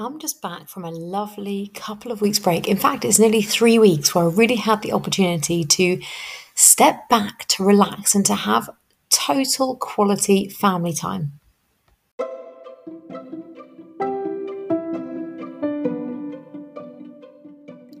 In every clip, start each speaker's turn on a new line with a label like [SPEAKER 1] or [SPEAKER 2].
[SPEAKER 1] I'm just back from a lovely couple of weeks break. In fact, it's nearly three weeks where I really had the opportunity to step back, to relax, and to have total quality family time.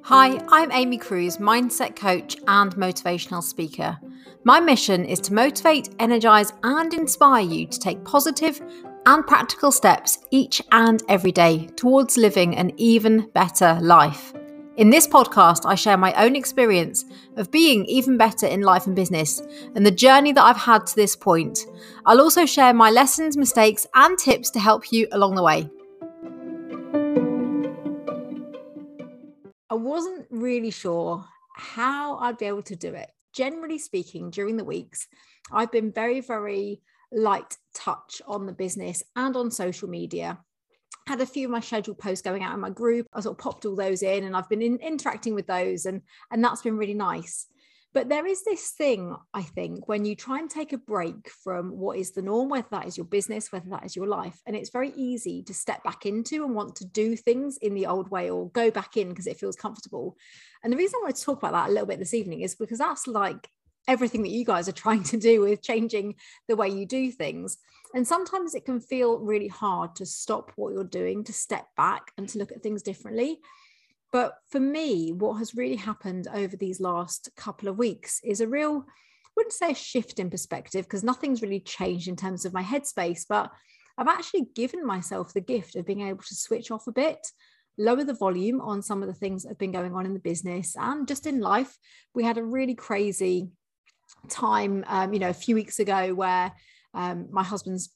[SPEAKER 1] Hi, I'm Amy Cruz, mindset coach and motivational speaker. My mission is to motivate, energize, and inspire you to take positive and practical steps each and every day towards living an even better life. In this podcast, I share my own experience of being even better in life and business and the journey that I've had to this point. I'll also share my lessons, mistakes, and tips to help you along the way. I wasn't really sure how I'd be able to do it. Generally speaking, during the weeks, I've been very, very light touch on the business and on social media. Had a few of my scheduled posts going out in my group. I sort of popped all those in and I've been in, interacting with those and, and that's been really nice. But there is this thing, I think, when you try and take a break from what is the norm, whether that is your business, whether that is your life, and it's very easy to step back into and want to do things in the old way or go back in because it feels comfortable. And the reason I want to talk about that a little bit this evening is because that's like everything that you guys are trying to do with changing the way you do things. And sometimes it can feel really hard to stop what you're doing, to step back and to look at things differently. But for me, what has really happened over these last couple of weeks is a real, I wouldn't say a shift in perspective because nothing's really changed in terms of my headspace, but I've actually given myself the gift of being able to switch off a bit, lower the volume on some of the things that have been going on in the business and just in life. We had a really crazy time, um, you know, a few weeks ago where um, my husband's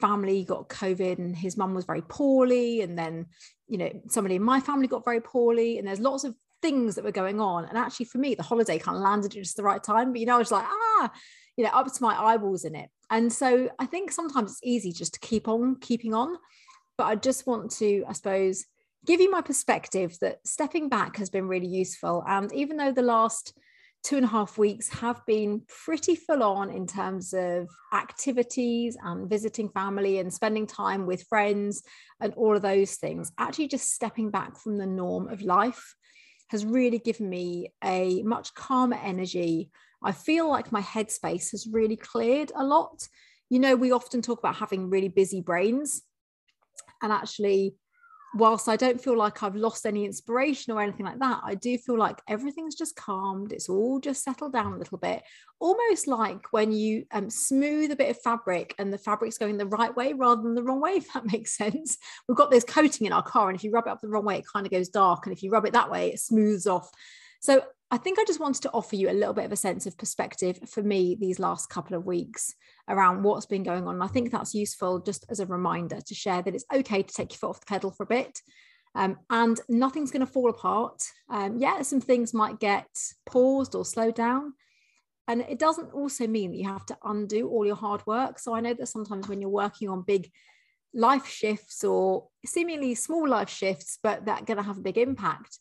[SPEAKER 1] family got COVID and his mum was very poorly. And then, you know, somebody in my family got very poorly. And there's lots of things that were going on. And actually, for me, the holiday kind of landed at just the right time. But, you know, I was like, ah, you know, up to my eyeballs in it. And so I think sometimes it's easy just to keep on keeping on. But I just want to, I suppose, give you my perspective that stepping back has been really useful. And even though the last two and a half weeks have been pretty full on in terms of activities and visiting family and spending time with friends and all of those things. Actually, just stepping back from the norm of life has really given me a much calmer energy. I feel like my headspace has really cleared a lot. You know, we often talk about having really busy brains, and actually, whilst I don't feel like I've lost any inspiration or anything like that, I do feel like everything's just calmed. It's all just settled down a little bit, almost like when you um, smooth a bit of fabric and the fabric's going the right way rather than the wrong way, if that makes sense. We've got this coating in our car, and if you rub it up the wrong way, it kind of goes dark. And if you rub it that way, it smooths off. So I think I just wanted to offer you a little bit of a sense of perspective for me these last couple of weeks around what's been going on. And I think that's useful just as a reminder to share that it's okay to take your foot off the pedal for a bit. Um, and nothing's going to fall apart. Um, yeah, some things might get paused or slowed down. And it doesn't also mean that you have to undo all your hard work. So I know that sometimes when you're working on big life shifts or seemingly small life shifts, but that are going to have a big impact,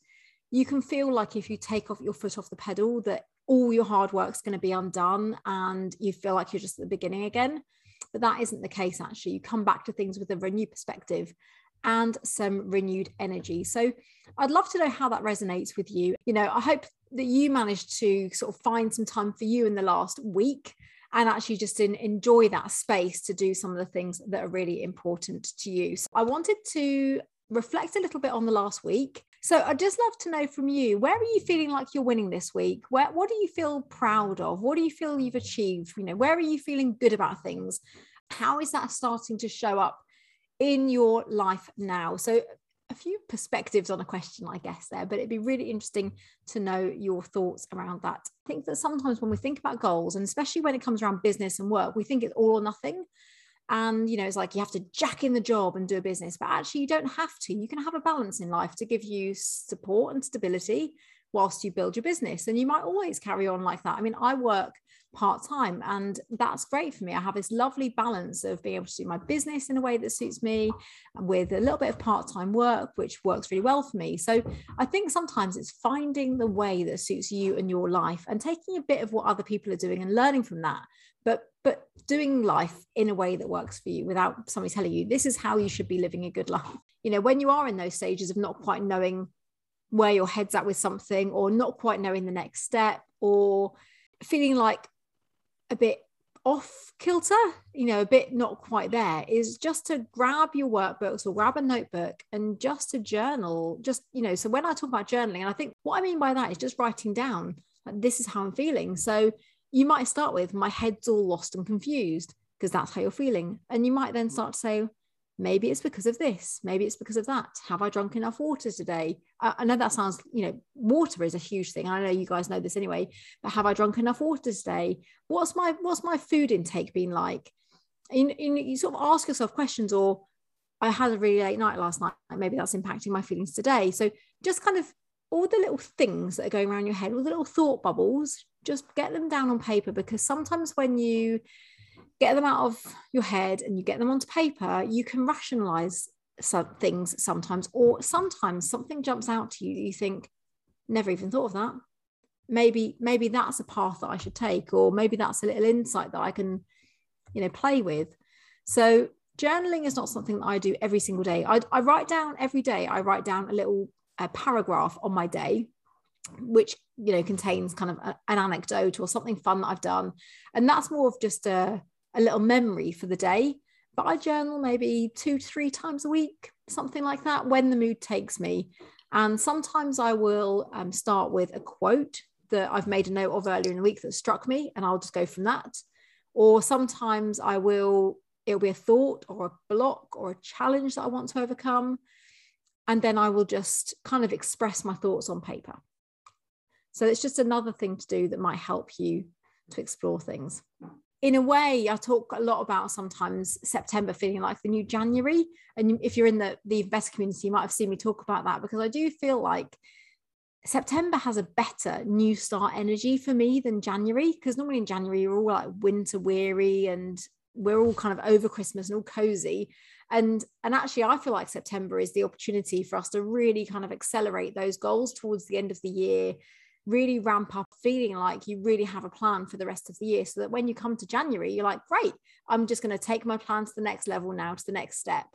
[SPEAKER 1] you can feel like if you take off your foot off the pedal that all your hard work's going to be undone and you feel like you're just at the beginning again. But that isn't the case actually. You come back to things with a renewed perspective and some renewed energy. So i'd love to know how that resonates with you. You know i hope that you managed to sort of find some time for you in the last week and actually just in, enjoy that space to do some of the things that are really important to you. So i wanted to reflect a little bit on the last week so I'd just love to know from you, where are you feeling like you're winning this week? Where what do you feel proud of? What do you feel you've achieved? You know, where are you feeling good about things? How is that starting to show up in your life now? So a few perspectives on a question, I guess, there, but it'd be really interesting to know your thoughts around that. I think that sometimes when we think about goals, and especially when it comes around business and work, we think it's all or nothing and you know it's like you have to jack in the job and do a business but actually you don't have to. You can have a balance in life to give you support and stability whilst you build your business. And you might always carry on like that. I mean i work part time and that's great for me i have this lovely balance of being able to do my business in a way that suits me with a little bit of part time work which works really well for me so i think sometimes it's finding the way that suits you and your life and taking a bit of what other people are doing and learning from that but but doing life in a way that works for you without somebody telling you this is how you should be living a good life. You know, when you are in those stages of not quite knowing where your head's at with something or not quite knowing the next step or feeling like a bit off kilter, you know, a bit not quite there, is just to grab your workbooks or grab a notebook and just to journal. Just, you know, so when I talk about journaling, and I think what I mean by that is just writing down, like, this is how I'm feeling. So you might start with, my head's all lost and confused, because that's how you're feeling. And you might then mm. start to say, maybe it's because of this maybe it's because of that. Have i drunk enough water today? I, know that sounds you know water is a huge thing i know you guys know this anyway but have i drunk enough water today? What's my what's my food intake been like? You, you, you sort of ask yourself questions or i had a really late night last night maybe that's impacting my feelings today. So just kind of all the little things that are going around your head all the little thought bubbles just get them down on paper because sometimes when you get them out of your head and you get them onto paper, you can rationalize some things sometimes, or sometimes something jumps out to you that you think, never even thought of that. Maybe, maybe that's a path that I should take, or maybe that's a little insight that I can, you know, play with. So journaling is not something that I do every single day. I, I write down every day, I write down a little a paragraph on my day which you know contains kind of a, an anecdote or something fun that I've done and that's more of just a a little memory for the day. But I journal maybe two to three times a week, something like that, when the mood takes me. And sometimes I will um, start with a quote that I've made a note of earlier in the week that struck me, and I'll just go from that. Or sometimes I will, it'll be a thought or a block or a challenge that I want to overcome. And then I will just kind of express my thoughts on paper. So it's just another thing to do that might help you to explore things in a way, I talk a lot about sometimes September feeling like the new January. And if you're in the, the Even Better community, you might have seen me talk about that because I do feel like September has a better new start energy for me than January. Because normally in January, you're all like winter weary and we're all kind of over Christmas and all cozy. And, and actually, I feel like September is the opportunity for us to really kind of accelerate those goals towards the end of the year really ramp up feeling like you really have a plan for the rest of the year so that when you come to January, you're like, great, I'm just going to take my plan to the next level now, to the next step.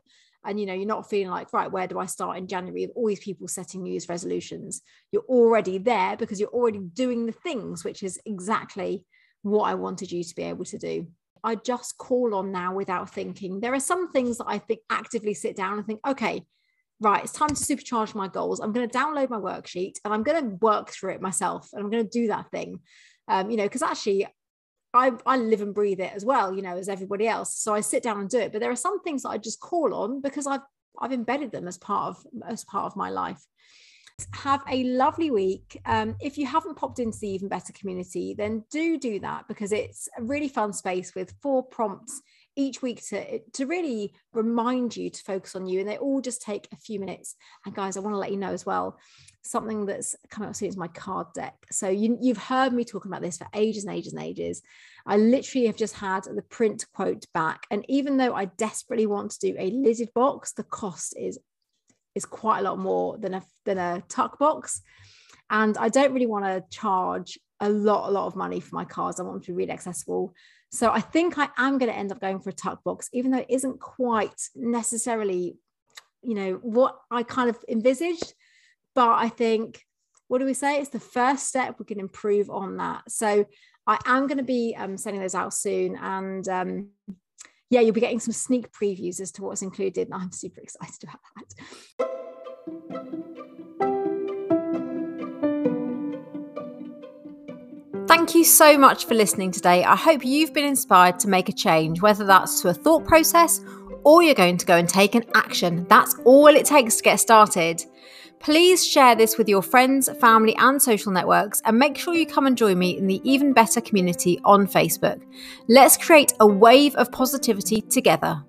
[SPEAKER 1] And you know, you're not feeling like, right, where do I start in January? All these people setting New Year's resolutions. You're already there because you're already doing the things, which is exactly what I wanted you to be able to do. I just call on now without thinking. There are some things that I think actively sit down and think, okay, right, it's time to supercharge my goals. I'm going to download my worksheet and I'm going to work through it myself and I'm going to do that thing. Um, you know, because actually I, I live and breathe it as well, you know, as everybody else. So I sit down and do it. But there are some things that I just call on because I've I've embedded them as part of as part of my life. Have a lovely week. Um, if you haven't popped into the Even Better community, then do do that because it's a really fun space with four prompts each week to to really remind you to focus on you and they all just take a few minutes. And guys i want to let you know as well something that's coming up soon is my card deck. So you, you've heard me talking about this for ages and ages and ages. I literally have just had the print quote back and even though i desperately want to do a lidded box the cost is is quite a lot more than a than a tuck box. And i don't really want to charge a lot a lot of money for my cards. I want them to be really accessible so I think I am going to end up going for a tuck box, even though it isn't quite necessarily, you know, what I kind of envisaged. But I think, what do we say? It's the first step. We can improve on that. So I am going to be um, sending those out soon. And um, yeah, you'll be getting some sneak previews as to what's included. And I'm super excited about that. Thank you so much for listening today. I hope you've been inspired to make a change, whether that's to a thought process or you're going to go and take an action. That's all it takes to get started. Please share this with your friends, family, and social networks, and make sure you come and join me in the Even Better community on Facebook. Let's create a wave of positivity together.